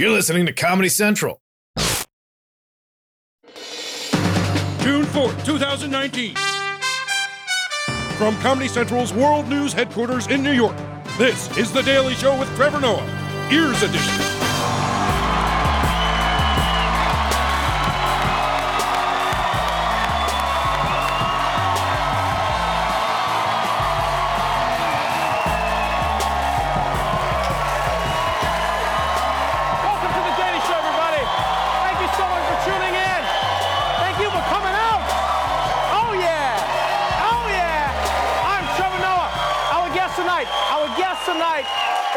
You're listening to Comedy Central. June 4th, 2019. From Comedy Central's World News headquarters in New York, this is The Daily Show with Trevor Noah, Ears Edition.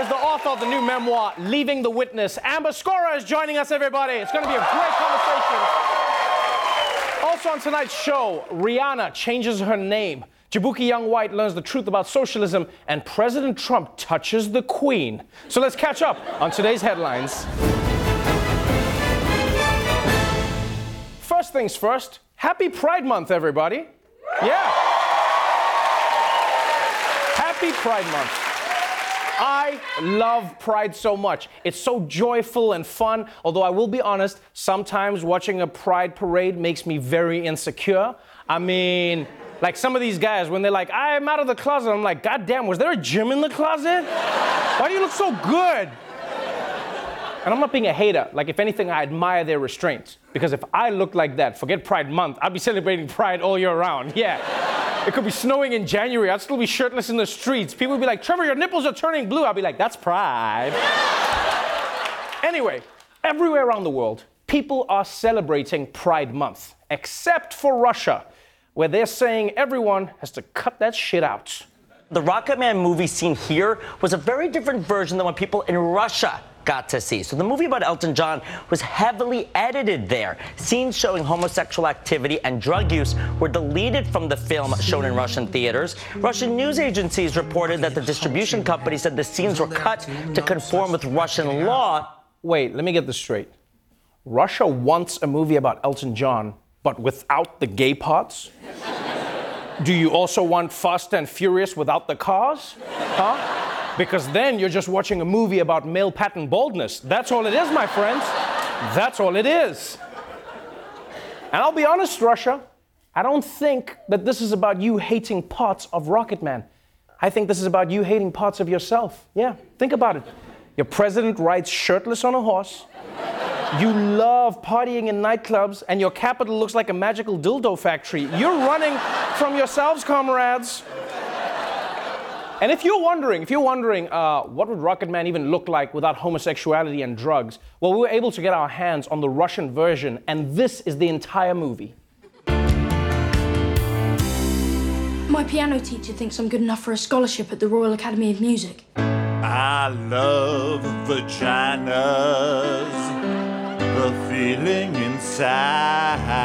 Is the author of the new memoir, Leaving the Witness. Amber Scorah is joining us, everybody. It's going to be a great conversation. Also on tonight's show, Rihanna changes her name. Jaboukie Young-White learns the truth about socialism, and President Trump touches the Queen. So let's catch up on today's headlines. First things first, happy Pride Month, everybody. Yeah. Happy Pride Month. I love Pride so much. It's so joyful and fun. Although I will be honest, sometimes watching a Pride parade makes me very insecure. I mean, like some of these guys, when they're like, I'm out of the closet, I'm like, God damn, was there a gym in the closet? Why do you look so good? And I'm not being a hater. Like, if anything, I admire their restraint. Because if I looked like that, forget Pride Month, I'd be celebrating Pride all year round. Yeah. It could be snowing in January. I'd still be shirtless in the streets. People would be like, Trevor, your nipples are turning blue. I'd be like, that's Pride. anyway, everywhere around the world, people are celebrating Pride Month, except for Russia, where they're saying everyone has to cut that shit out. The Rocketman movie seen here was a very different version than what people in Russia got to see. So the movie about Elton John was heavily edited there. Scenes showing homosexual activity and drug use were deleted from the film shown in Russian theaters. Russian news agencies reported that the distribution company said the scenes were cut to conform with Russian law. Wait, let me get this straight. Russia wants a movie about Elton John, but without the gay parts? Do you also want Fast and Furious without the cars? Huh? Because then you're just watching a movie about male pattern baldness. That's all it is, my friends. That's all it is. And I'll be honest, Russia, I don't think that this is about you hating parts of Rocketman. I think this is about you hating parts of yourself. Yeah, think about it. Your president rides shirtless on a horse. You love partying in nightclubs, and your capital looks like a magical dildo factory. You're running from yourselves, comrades. And if you're wondering, if you're wondering, uh, what would Rocketman even look like without homosexuality and drugs? Well, we were able to get our hands on the Russian version, and this is the entire movie. My piano teacher thinks I'm good enough for a scholarship at the Royal Academy of Music. I love vaginas, the feeling inside.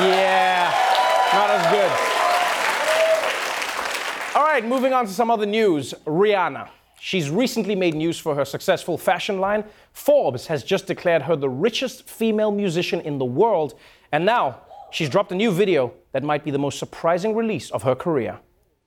Yeah, not as good. All right, moving on to some other news. Rihanna. She's recently made news for her successful fashion line. Forbes has just declared her the richest female musician in the world. And now she's dropped a new video that might be the most surprising release of her career.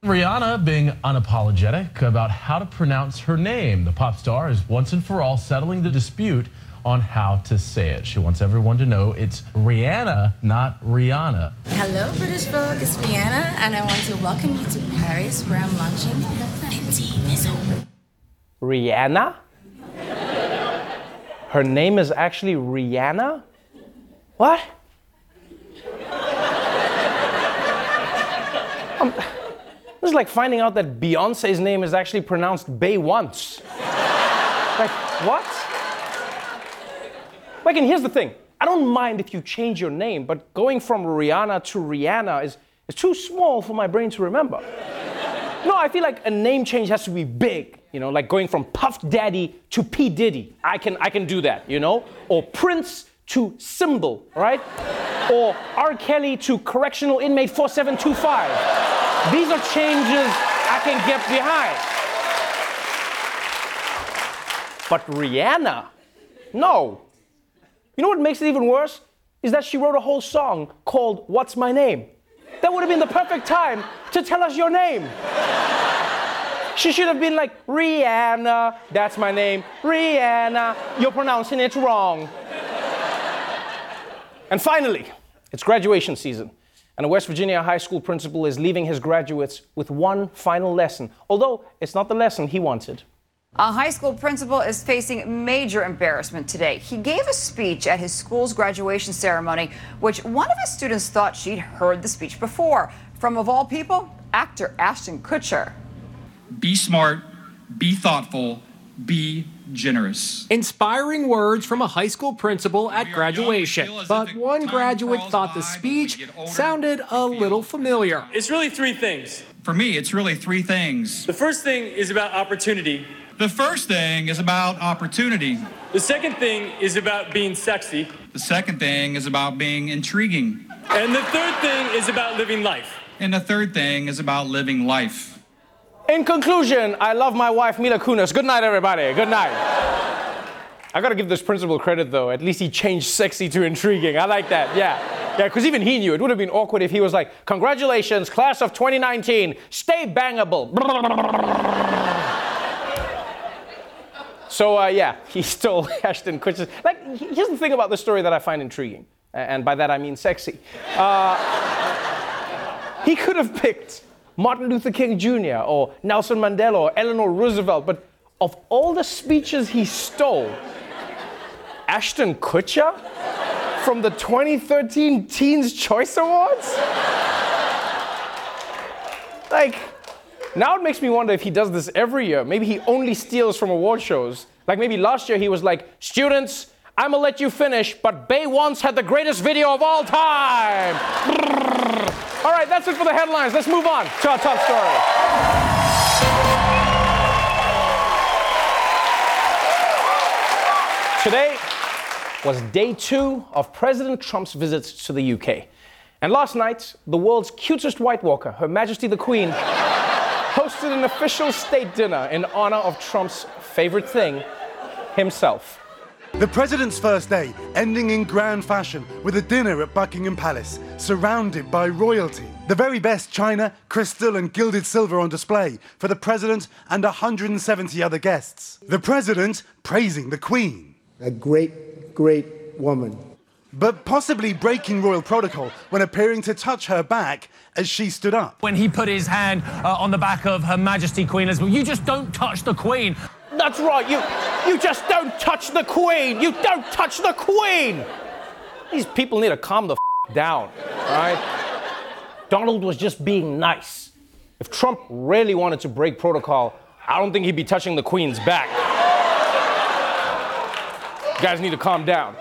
Rihanna being unapologetic about how to pronounce her name. The pop star is once and for all settling the dispute on how to say it. She wants everyone to know it's Rihanna, not Rihanna. Hello, British Vogue. It's Rihanna, and I want to welcome you to Paris, where I'm launching Fenty Maison. Rihanna? Her name is actually Rihanna? What? Um, this is like finding out that Beyonce's name is actually pronounced Bay once. like, what? Like, and here's the thing I don't mind if you change your name, but going from Rihanna to Rihanna is, is too small for my brain to remember. No, I feel like a name change has to be big. You know, like going from Puff Daddy to P Diddy. I can I can do that. You know, or Prince to Symbol, right? Or R. Kelly to Correctional Inmate 4725. These are changes I can get behind. But Rihanna, no. You know what makes it even worse? Is that she wrote a whole song called What's My Name? That would have been the perfect time to tell us your name. She should have been like, Rihanna, that's my name, Rihanna, you're pronouncing it wrong. and finally, it's graduation season, and a West Virginia high school principal is leaving his graduates with one final lesson, although it's not the lesson he wanted. A high school principal is facing major embarrassment today. He gave a speech at his school's graduation ceremony, which one of his students thought she'd heard the speech before. From, of all people, actor Ashton Kutcher. Be smart, be thoughtful, be generous. Inspiring words from a high school principal at graduation. But one graduate thought the speech sounded a little familiar. It's really three things. For me, it's really three things. The first thing is about opportunity. The first thing is about opportunity. The second thing is about being sexy. The second thing is about being intriguing. And the third thing is about living life. And the third thing is about living life. In conclusion, I love my wife, Mila Kunis. Good night, everybody. Good night. I gotta give this principal credit though. At least he changed sexy to intriguing. I like that. Yeah. Yeah, because even he knew it would have been awkward if he was like, Congratulations, class of 2019, stay bangable. So uh, yeah, he stole Ashton Kutcher. Like, here's the thing about the story that I find intriguing, and by that I mean sexy. Uh, he could have picked Martin Luther King Jr. or Nelson Mandela or Eleanor Roosevelt, but of all the speeches he stole, Ashton Kutcher from the 2013 Teens Choice Awards? Like, now it makes me wonder if he does this every year. Maybe he only steals from award shows. Like maybe last year he was like, students, I'm gonna let you finish, but Bay once had the greatest video of all time. all right, that's it for the headlines. Let's move on to our top story. Today was day two of President Trump's visits to the UK. And last night, the world's cutest White Walker, Her Majesty the Queen, hosted an official state dinner in honor of Trump's favorite thing, himself. The president's first day ending in grand fashion with a dinner at Buckingham Palace, surrounded by royalty. The very best china, crystal, and gilded silver on display for the president and 170 other guests. The president praising the Queen. A great, great woman. But possibly breaking royal protocol when appearing to touch her back as she stood up. When he put his hand uh, on the back of Her Majesty Queen Elizabeth, you just don't touch the Queen. That's right, you, you just don't touch the Queen. You don't touch the Queen. These people need to calm the f- down, all right? Donald was just being nice. If Trump really wanted to break protocol, I don't think he'd be touching the Queen's back. You guys need to calm down.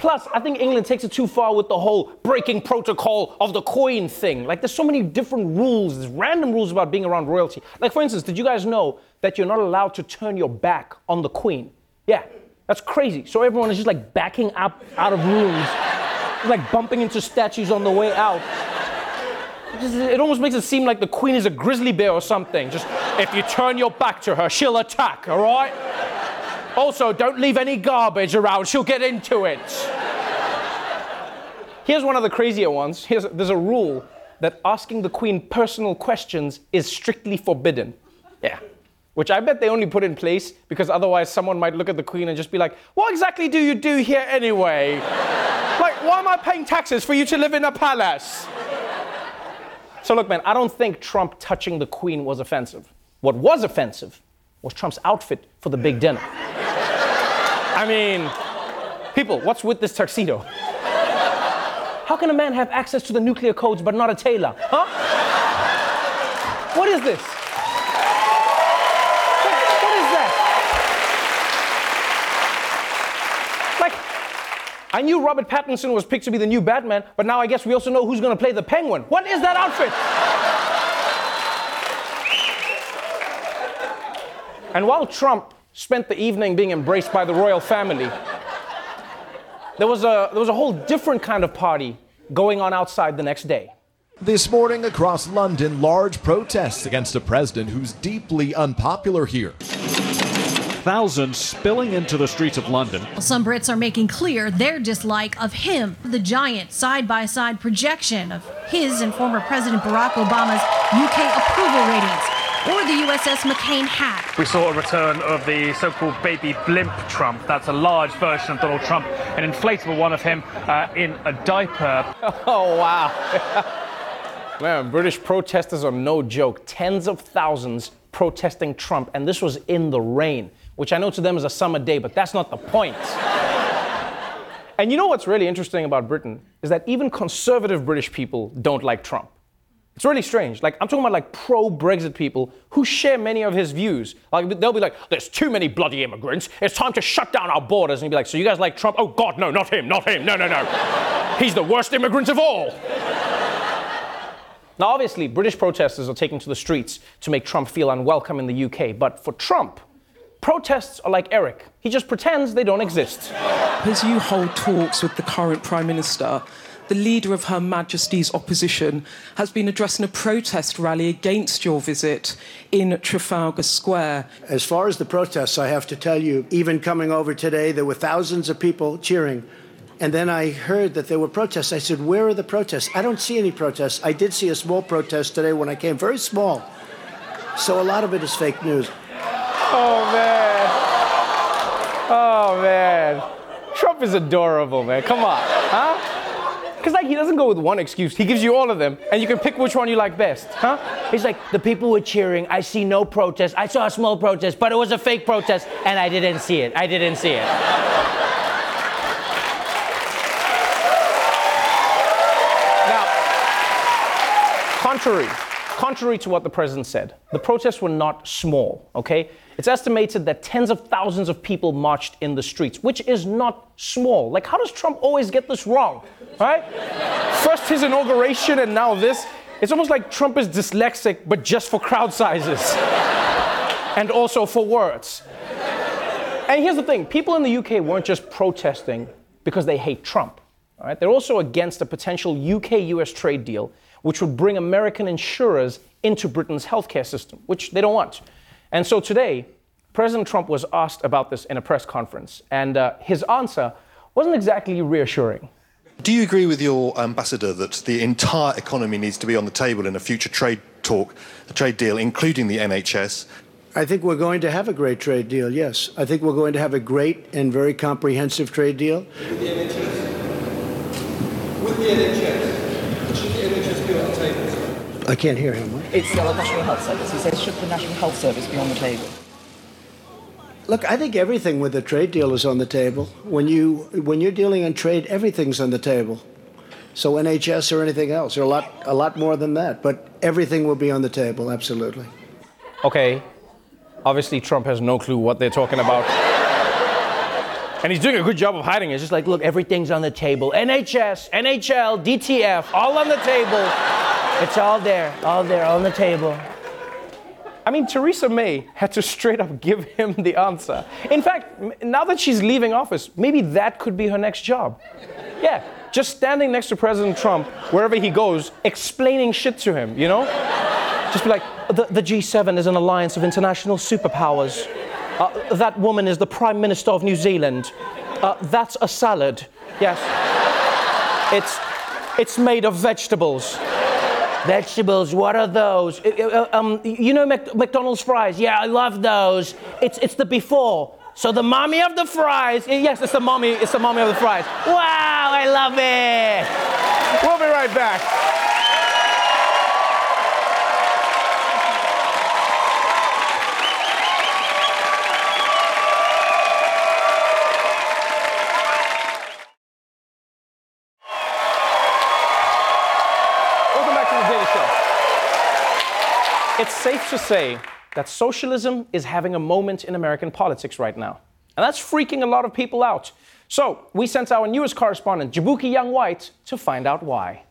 Plus, I think England takes it too far with the whole breaking protocol of the Queen thing. Like, there's so many different rules, there's random rules about being around royalty. Like, for instance, did you guys know that you're not allowed to turn your back on the Queen? Yeah, that's crazy. So everyone is just like backing up out of rooms, like bumping into statues on the way out. It almost makes it seem like the Queen is a grizzly bear or something. Just if you turn your back to her, she'll attack, all right? Also, don't leave any garbage around, she'll get into it. Here's one of the crazier ones. Here's, there's a rule that asking the Queen personal questions is strictly forbidden. Yeah. Which I bet they only put in place because otherwise someone might look at the Queen and just be like, What exactly do you do here anyway? like, why am I paying taxes for you to live in a palace? So, look, man, I don't think Trump touching the Queen was offensive. What was offensive was Trump's outfit for the big dinner. I mean, people, what's with this tuxedo? How can a man have access to the nuclear codes but not a tailor? Huh? What is this? What is that? Like, I knew Robert Pattinson was picked to be the new Batman, but now I guess we also know who's gonna play the Penguin. What is that outfit? And while Trump spent the evening being embraced by the royal family, there was a, there was a whole different kind of party going on outside the next day. This morning across London, large protests against a president who's deeply unpopular here. Thousands spilling into the streets of London. Some Brits are making clear their dislike of him, the giant side by side projection of his and former President Barack Obama's UK approval ratings, or the USS McCain hack. We saw a return of the so called baby blimp Trump. That's a large version of Donald Trump, an inflatable one of him uh, in a diaper. Oh, wow. Man, British protesters are no joke. Tens of thousands protesting Trump, and this was in the rain, which I know to them is a summer day, but that's not the point. and you know what's really interesting about Britain is that even conservative British people don't like Trump. It's really strange. Like, I'm talking about like pro Brexit people who share many of his views. Like, they'll be like, there's too many bloody immigrants. It's time to shut down our borders. And you'd be like, so you guys like Trump? Oh, God, no, not him, not him. No, no, no. He's the worst immigrant of all. Now, obviously, British protesters are taking to the streets to make Trump feel unwelcome in the UK. But for Trump, protests are like Eric. He just pretends they don't exist. As you hold talks with the current Prime Minister, the leader of Her Majesty's opposition has been addressing a protest rally against your visit in Trafalgar Square. As far as the protests, I have to tell you, even coming over today, there were thousands of people cheering. And then I heard that there were protests. I said, Where are the protests? I don't see any protests. I did see a small protest today when I came, very small. So a lot of it is fake news. Oh, man. Oh, man. Trump is adorable, man. Come on. Because, like, he doesn't go with one excuse. He gives you all of them, and you can pick which one you like best. Huh? He's like, the people were cheering. I see no protest. I saw a small protest, but it was a fake protest, and I didn't see it. I didn't see it. Contrary, contrary to what the president said, the protests were not small, okay? It's estimated that tens of thousands of people marched in the streets, which is not small. Like, how does Trump always get this wrong, right? First his inauguration and now this. It's almost like Trump is dyslexic, but just for crowd sizes and also for words. And here's the thing people in the UK weren't just protesting because they hate Trump. Right? They're also against a potential UK US trade deal which would bring American insurers into Britain's healthcare system, which they don't want. And so today, President Trump was asked about this in a press conference, and uh, his answer wasn't exactly reassuring. Do you agree with your ambassador that the entire economy needs to be on the table in a future trade talk, a trade deal, including the NHS? I think we're going to have a great trade deal, yes. I think we're going to have a great and very comprehensive trade deal. With the NHS? With the NHS? Should the NHS be on the table? I can't hear him. It's the National Health Service. He says, should the National Health Service be on the table? Look, I think everything with a trade deal is on the table. When you when you're dealing on trade, everything's on the table. So NHS or anything else, or a lot a lot more than that. But everything will be on the table, absolutely. Okay, obviously Trump has no clue what they're talking about. And he's doing a good job of hiding it. It's just like, look, everything's on the table. NHS, NHL, DTF, all on the table. It's all there, all there, on the table. I mean, Theresa May had to straight up give him the answer. In fact, now that she's leaving office, maybe that could be her next job. Yeah, just standing next to President Trump, wherever he goes, explaining shit to him, you know? Just be like, the, the G7 is an alliance of international superpowers. Uh, that woman is the Prime Minister of New Zealand. Uh, that's a salad. Yes. It's, it's made of vegetables. Vegetables, what are those? Uh, uh, um, you know Mac- McDonald's fries? Yeah, I love those. It's, it's the before. So the mommy of the fries. Yes, it's the mommy. It's the mommy of the fries. Wow, I love it. We'll be right back. It's safe to say that socialism is having a moment in American politics right now. And that's freaking a lot of people out. So, we sent our newest correspondent, Jaboukie Young-White, to find out why.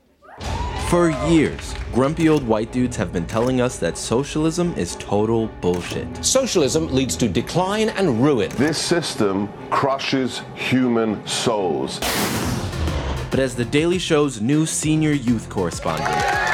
For years, grumpy old white dudes have been telling us that socialism is total bullshit. Socialism leads to decline and ruin. This system crushes human souls. But as the Daily Show's new senior youth correspondent,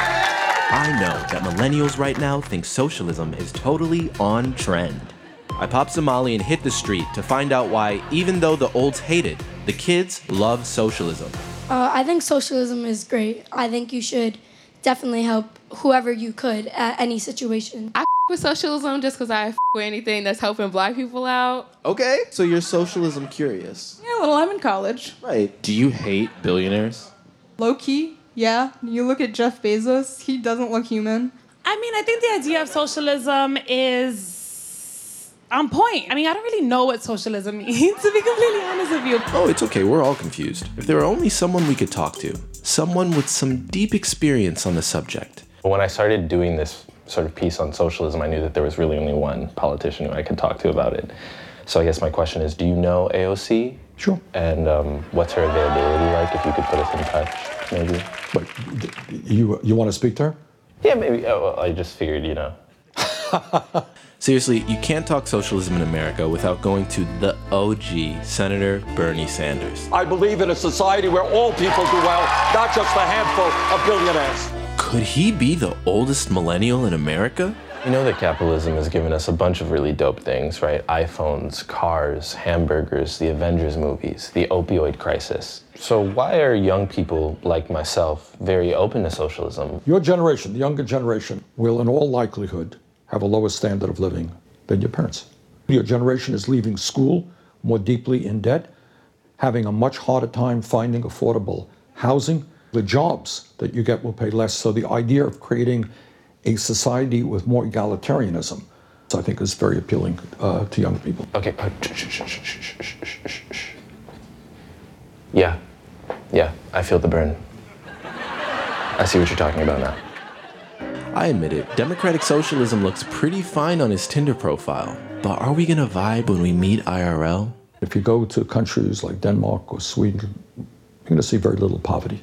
I know that millennials right now think socialism is totally on trend. I popped Somali and hit the street to find out why, even though the olds hate it, the kids love socialism. Uh, I think socialism is great. I think you should definitely help whoever you could at any situation. I with socialism just because I with anything that's helping black people out. Okay, so you're socialism curious. Yeah, well, I'm in college. Right. Do you hate billionaires? Low key, yeah. You look at Jeff Bezos, he doesn't look human. I mean, I think the idea of socialism is on point. I mean, I don't really know what socialism means, to be completely honest with you. Oh, it's okay. We're all confused. If there were only someone we could talk to, someone with some deep experience on the subject. When I started doing this sort of piece on socialism, I knew that there was really only one politician who I could talk to about it. So I guess my question is, do you know AOC? Sure. And um, what's her availability like? If you could put us in touch, maybe. But you you want to speak to her? Yeah, maybe. Oh, well, I just figured, you know. Seriously, you can't talk socialism in America without going to the OG, Senator Bernie Sanders. I believe in a society where all people do well, not just a handful of billionaires. Could he be the oldest millennial in America? You know that capitalism has given us a bunch of really dope things, right? iPhones, cars, hamburgers, the Avengers movies, the opioid crisis. So why are young people like myself very open to socialism? Your generation, the younger generation, will in all likelihood have a lower standard of living than your parents. Your generation is leaving school more deeply in debt, having a much harder time finding affordable housing. The jobs that you get will pay less. So the idea of creating a society with more egalitarianism. So I think is very appealing uh, to young people. Okay. Yeah. Yeah, I feel the burn. I see what you're talking about now. I admit it, democratic socialism looks pretty fine on his Tinder profile, but are we gonna vibe when we meet IRL? If you go to countries like Denmark or Sweden, you're gonna see very little poverty.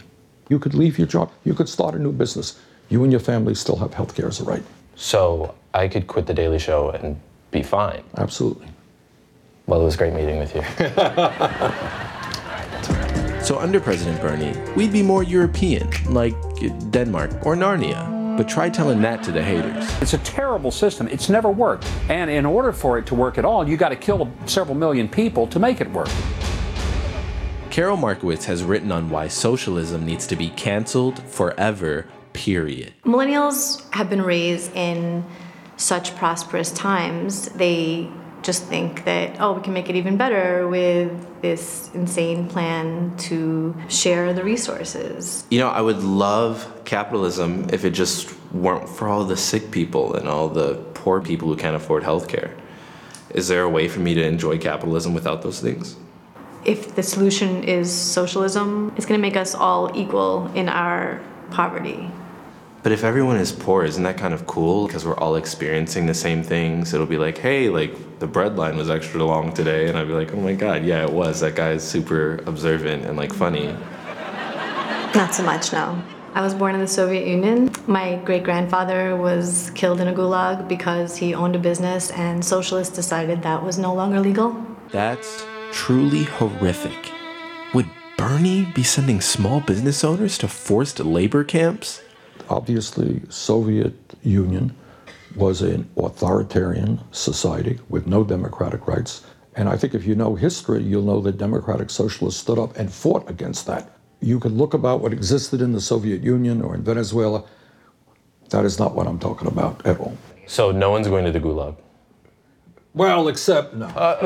You could leave your job, you could start a new business, you and your family still have health care as a right. So I could quit The Daily Show and be fine. Absolutely. Well, it was great meeting with you. So under President Bernie, we'd be more European, like Denmark or Narnia. But try telling that to the haters. It's a terrible system. It's never worked. And in order for it to work at all, you got to kill several million people to make it work. Carol Markowitz has written on why socialism needs to be canceled forever, period. Millennials have been raised in such prosperous times. They just think that, oh, we can make it even better with this insane plan to share the resources. You know, I would love capitalism if it just weren't for all the sick people and all the poor people who can't afford healthcare. Is there a way for me to enjoy capitalism without those things? If the solution is socialism, it's going to make us all equal in our poverty. But if everyone is poor, isn't that kind of cool? Because we're all experiencing the same things. It'll be like, hey, like the bread line was extra long today. And I'd be like, oh my God, yeah, it was. That guy's super observant and like funny. Not so much, no. I was born in the Soviet Union. My great grandfather was killed in a gulag because he owned a business, and socialists decided that was no longer legal. That's truly horrific. Would Bernie be sending small business owners to forced labor camps? Obviously, Soviet Union was an authoritarian society with no democratic rights. And I think if you know history, you'll know that democratic socialists stood up and fought against that. You can look about what existed in the Soviet Union or in Venezuela. That is not what I'm talking about at all. So no one's going to the gulag? Well, except no. Uh,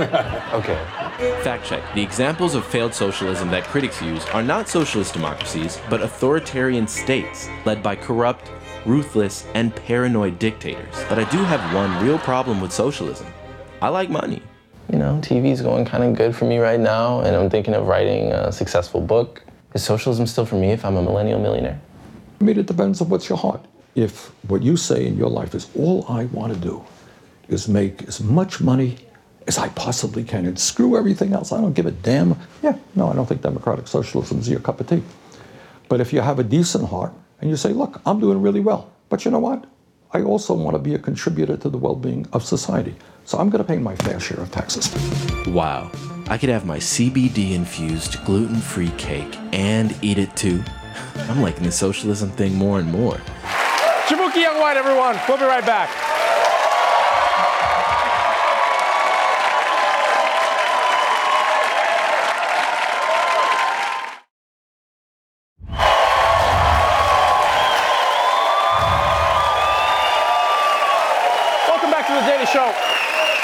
uh, okay. Fact check. The examples of failed socialism that critics use are not socialist democracies, but authoritarian states led by corrupt, ruthless, and paranoid dictators. But I do have one real problem with socialism. I like money. You know, TV's going kind of good for me right now, and I'm thinking of writing a successful book. Is socialism still for me if I'm a millennial millionaire? I mean, it depends on what's your heart. If what you say in your life is all I want to do is make as much money as I possibly can and screw everything else, I don't give a damn. Yeah, no, I don't think democratic socialism is your cup of tea. But if you have a decent heart and you say, look, I'm doing really well, but you know what? I also want to be a contributor to the well being of society. So I'm going to pay my fair share of taxes. Wow. I could have my CBD infused gluten free cake and eat it too. I'm liking the socialism thing more and more. Jaboukie Young-White, everyone. We'll be right back.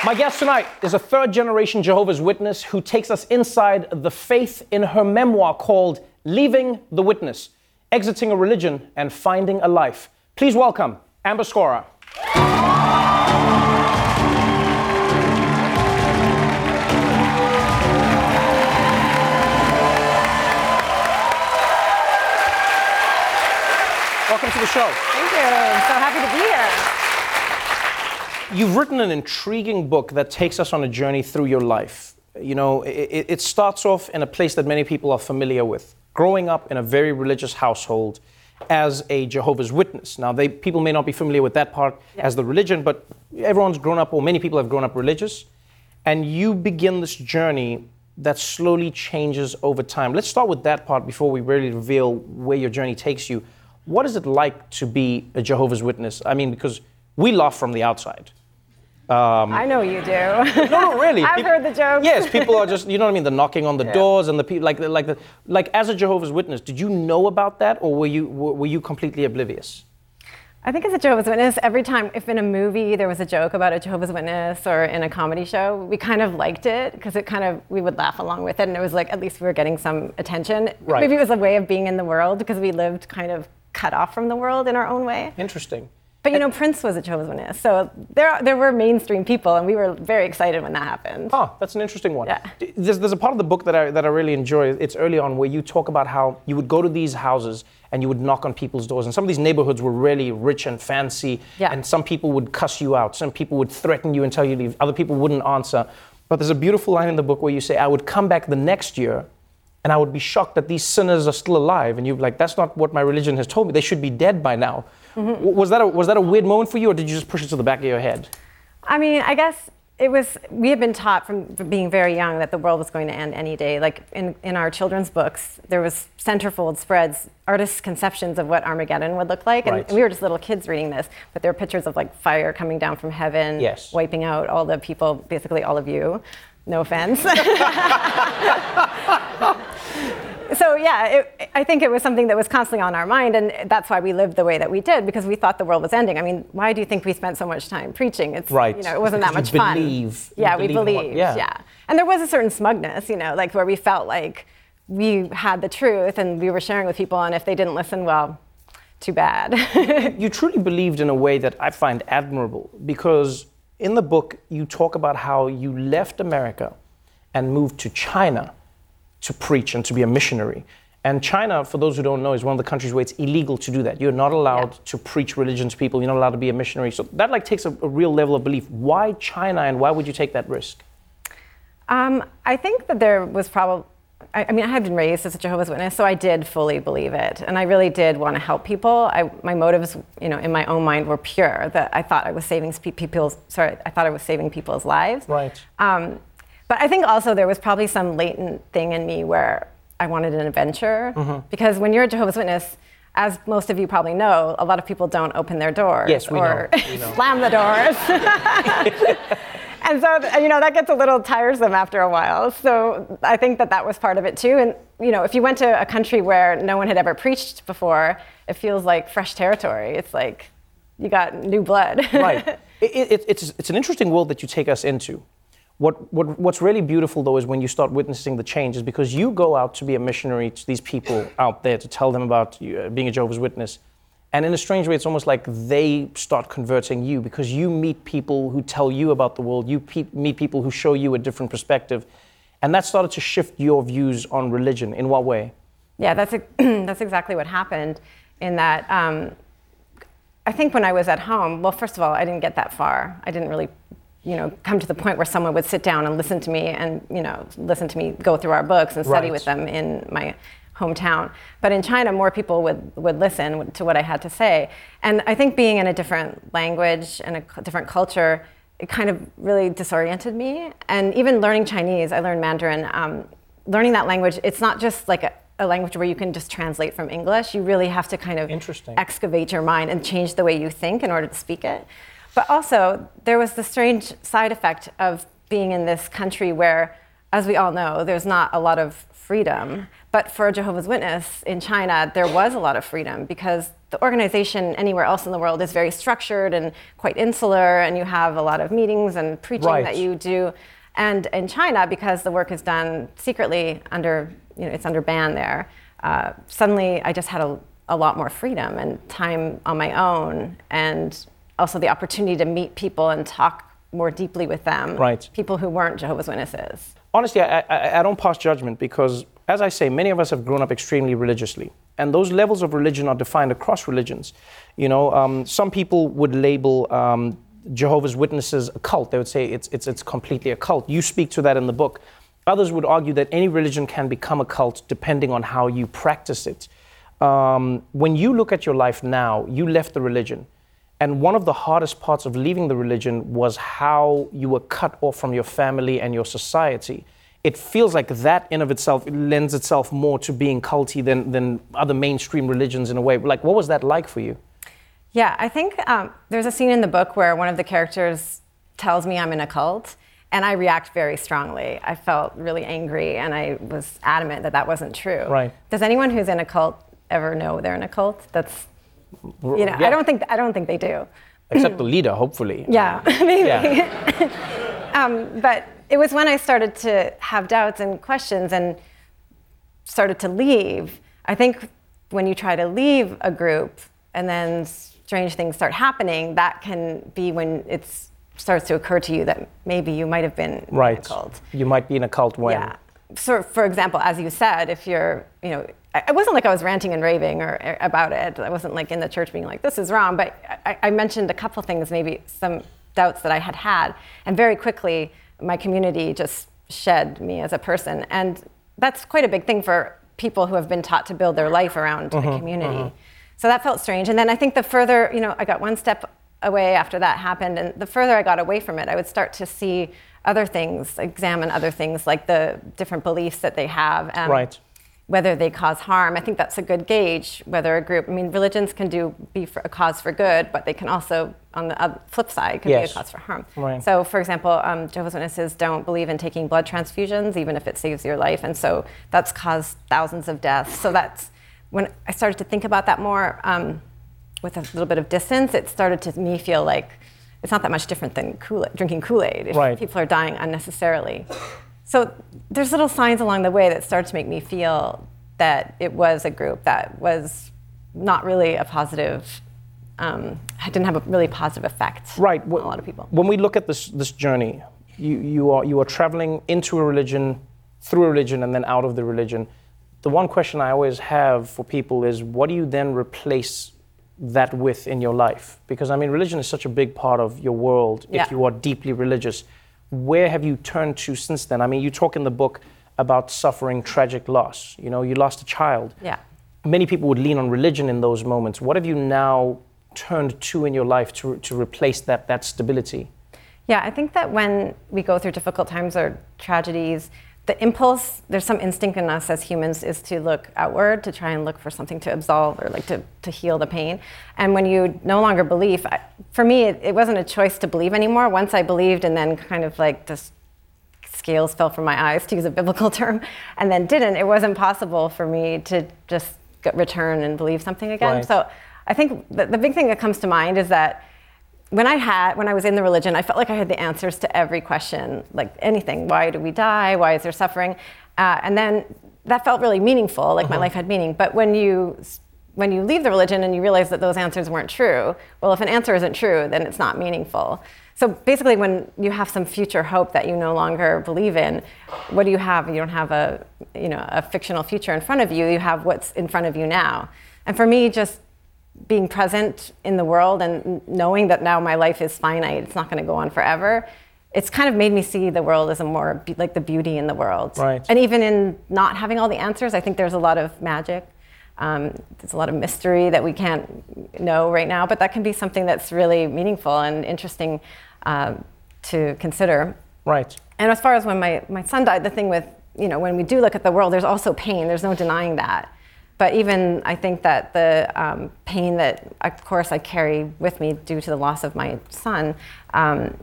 My guest tonight is a third generation Jehovah's Witness who takes us inside the faith in her memoir called Leaving the Witness Exiting a Religion and Finding a Life. Please welcome Amber Scorah. Welcome to the show. Thank you. I'm so happy to be here. You've written an intriguing book that takes us on a journey through your life. You know, it, it starts off in a place that many people are familiar with. Growing up in a very religious household as a Jehovah's Witness. Now, they, people may not be familiar with that part as the religion, but everyone's grown up, or many people have grown up religious. And you begin this journey that slowly changes over time. Let's start with that part before we really reveal where your journey takes you. What is it like to be a Jehovah's Witness? I mean, because we laugh from the outside. Um, I know you do. no, no, really. I've People- heard the jokes. Yes, people are just, you know what I mean, the knocking on the Yeah. doors and the people, like, like, the, like, as a Jehovah's Witness, did you know about that, or were you, were were you completely oblivious? I think as a Jehovah's Witness, every time, if in a movie there was a joke about a Jehovah's Witness or in a comedy show, we kind of liked it because it kind of, we would laugh along with it and it was like, at least we were getting some attention. Right. Maybe it was a way of being in the world because we lived kind of cut off from the world in our own way. Interesting. But you know, Prince was a Witness, so there, there were mainstream people and we were very excited when that happened. Oh, that's an interesting one. D- There's, there's a part of the book that I, that I really enjoy. It's early on where you talk about how you would go to these houses and you would knock on people's doors. And some of these neighborhoods were really rich and fancy. Yeah. And some people would cuss you out. Some people would threaten you and tell you to leave. Other people wouldn't answer. But there's a beautiful line in the book where you say, I would come back the next year and I would be shocked that these sinners are still alive. And you're like, that's not what my religion has told me. They should be dead by now. Mhm. Was, that a, was that a weird moment for you, or did you just push it to the back of your head? I mean, I guess it was, we had been taught from from being very young that the world was going to end any day. Like in, in our children's books, there was centerfold spreads, artists' conceptions of what Armageddon would look like. And, Right. and we were just little kids reading this, but there were pictures of like fire coming down from heaven, Yes. wiping out all the people, basically all of you. No offense. so yeah, it, I think it was something that was constantly on our mind, and that's why we lived the way that we did because we thought the world was ending. I mean, why do you think we spent so much time preaching? It's Right. You know, it wasn't that much fun. believe- yeah, we believe what- believed. yeah. yeah, and there was a certain smugness, you know, like where we felt like we had the truth and we were sharing with people, and if they didn't listen, well, too bad. you truly believed in a way that I find admirable because in the book you talk about how you left America and moved to China to preach and to be a missionary. And China, for those who don't know, is one of the countries where it's illegal to do that. You're not allowed to preach religion to people. You're not allowed to be a missionary. So that like takes a, a real level of belief. Why China, and why would you take that risk? Um, I think that there was probably, I, I mean, I had been raised as a Jehovah's Witness, so I did fully believe it. And I really did want to help people. I, my motives, you know, in my own mind were pure, that I thought I was saving people's, sorry, I thought I was saving people's lives. Right. Um, but I think also there was probably some latent thing in me where I wanted an adventure. Mhm. Because when you're a Jehovah's Witness, as most of you probably know, a lot of people don't open their doors Yes, we or know, we know. slam the doors. and so, you know, that gets a little tiresome after a while. So I think that that was part of it too. And, you know, if you went to a country where no one had ever preached before, it feels like fresh territory. It's like you got new blood. right. It, it, it's, it's an interesting world that you take us into. What, what, what's really beautiful, though, is when you start witnessing the changes because you go out to be a missionary to these people out there to tell them about you, uh, being a Jehovah's Witness. And in a strange way, it's almost like they start converting you because you meet people who tell you about the world, you pe- meet people who show you a different perspective. And that started to shift your views on religion. In what way? Yeah, that's ex- that's exactly what happened. In that, um, I think when I was at home, well, first of all, I didn't get that far. I didn't really, you know, come to the point where someone would sit down and listen to me and you know listen to me go through our books and study Right. with them in my hometown. But in China, more people would would listen to what I had to say, and I think being in a different language and a different culture. It kind of really disoriented me. And even learning Chinese, I learned Mandarin. Um, learning that language, it's not just like a, a language where you can just translate from English. You really have to kind of excavate your mind and change the way you think in order to speak it. But also, there was the strange side effect of being in this country where as we all know, there's not a lot of freedom. But for a Jehovah's Witness in China, there was a lot of freedom because the organization anywhere else in the world is very structured and quite insular, and you have a lot of meetings and preaching Right. that you do. And in China, because the work is done secretly under, you know, it's under ban there, uh, suddenly I just had a, a lot more freedom and time on my own, and also the opportunity to meet people and talk more deeply with them. Right. People who weren't Jehovah's Witnesses. honestly, I, I, I don't pass judgment because, as I say, many of us have grown up extremely religiously. And those levels of religion are defined across religions. You know, um, some people would label um, Jehovah's Witnesses a cult. They would say it's, it's, it's completely a cult. You speak to that in the book. Others would argue that any religion can become a cult depending on how you practice it. Um, when you look at your life now, you left the religion. And one of the hardest parts of leaving the religion was how you were cut off from your family and your society. It feels like that in of itself lends itself more to being culty than, than other mainstream religions in a way. Like, what was that like for you? Yeah, I think um, there's a scene in the book where one of the characters tells me I'm in a cult, and I react very strongly. I felt really angry, and I was adamant that that wasn't true. Right. Does anyone who's in a cult ever know they're in a cult? That's you know, Yeah. I don't think I don't think they do. Except the leader, hopefully. Yeah, maybe. Yeah. um, but it was when I started to have doubts and questions and started to leave. I think when you try to leave a group and then strange things start happening, that can be when it starts to occur to you that maybe you might have been in a Right. cult. You might be in a cult when. Yeah. So, for example, as you said, if you're, you know, it wasn't like I was ranting and raving or or about it. I wasn't like in the church being like, this is wrong. But I, I mentioned a couple things, maybe some doubts that I had had. And very quickly, my community just shed me as a person. And that's quite a big thing for people who have been taught to build their life around a Mhm, community. mhm. So that felt strange. And then I think the further, you know, I got one step away after that happened, and the further I got away from it, I would start to see other things, examine other things like the different beliefs that they have. um, Right. Whether they cause harm. I think that's a good gauge whether a group, I mean, religions can do be for a cause for good, but they can also, on the flip side, can Yes. be a cause for harm. Right. So, for example, um, Jehovah's Witnesses don't believe in taking blood transfusions, even if it saves your life. And so that's caused thousands of deaths. So that's when I started to think about that more um, with a little bit of distance, it started to me feel like it's not that much different than Kool-Aid, drinking Kool-Aid if Right. people are dying unnecessarily. So there's little signs along the way that start to make me feel that it was a group that was not really a positive, um, didn't have a really positive effect Right. on a lot of people. When we look at this, this journey, you, you, are, you are traveling into a religion, through a religion, and then out of the religion. The one question I always have for people is what do you then replace that with in your life? Because, I mean, religion is such a big part of your world Yeah. if you are deeply religious. Where have you turned to since then? I mean, you talk in the book about suffering tragic loss. You know, you lost a child. Yeah. Many people would lean on religion in those moments. What have you now turned to in your life to, to replace that, that stability? Yeah, I think that when we go through difficult times or tragedies, the impulse, there's some instinct in us as humans, is to look outward, to try and look for something to absolve or like to, to heal the pain. And when you no longer believe, I, for me, it, it wasn't a choice to believe anymore. Once I believed and then kind of like just scales fell from my eyes, to use a biblical term, and then didn't, it wasn't possible for me to just return and believe something again. Right. So I think the, the big thing that comes to mind is that when I had, when I was in the religion, I felt like I had the answers to every question, like anything. Why do we die? Why is there suffering? Uh, and then that felt really meaningful, like my Mhm. life had meaning. But when you when you leave the religion and you realize that those answers weren't true, well, if an answer isn't true, then it's not meaningful. So basically, when you have some future hope that you no longer believe in, what do you have? You don't have a you know a fictional future in front of you. You have what's in front of you now. And for me, just being present in the world and knowing that now my life is finite, it's not going to go on forever. It's kind of made me see the world as a more like the beauty in the world. Right. And even in not having all the answers, I think there's a lot of magic. Um, there's a lot of mystery that we can't know right now, but that can be something that's really meaningful and interesting um, to consider. Right. And as far as when my, my son died, the thing with, you know, when we do look at the world, there's also pain. There's no denying that. But even I think that the um, pain that, of course, I carry with me due to the loss of my son, um,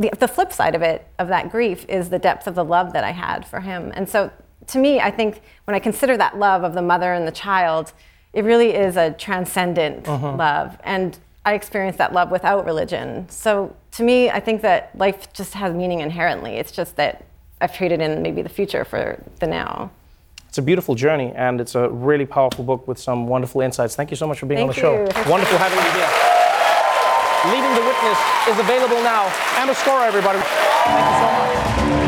the, the flip side of it, of that grief, is the depth of the love that I had for him. And so to me, I think when I consider that love of the mother and the child, it really is a transcendent Mhm. love. And I experienced that love without religion. So to me, I think that life just has meaning inherently. It's just that I've traded in maybe the future for the now. It's a beautiful journey, and it's a really powerful book with some wonderful insights. Thank you so much for being on the Thank show. you. Thank you. Wonderful having you here. Leaving the Witness is available now. Amber Scorah, everybody. Thank you so much.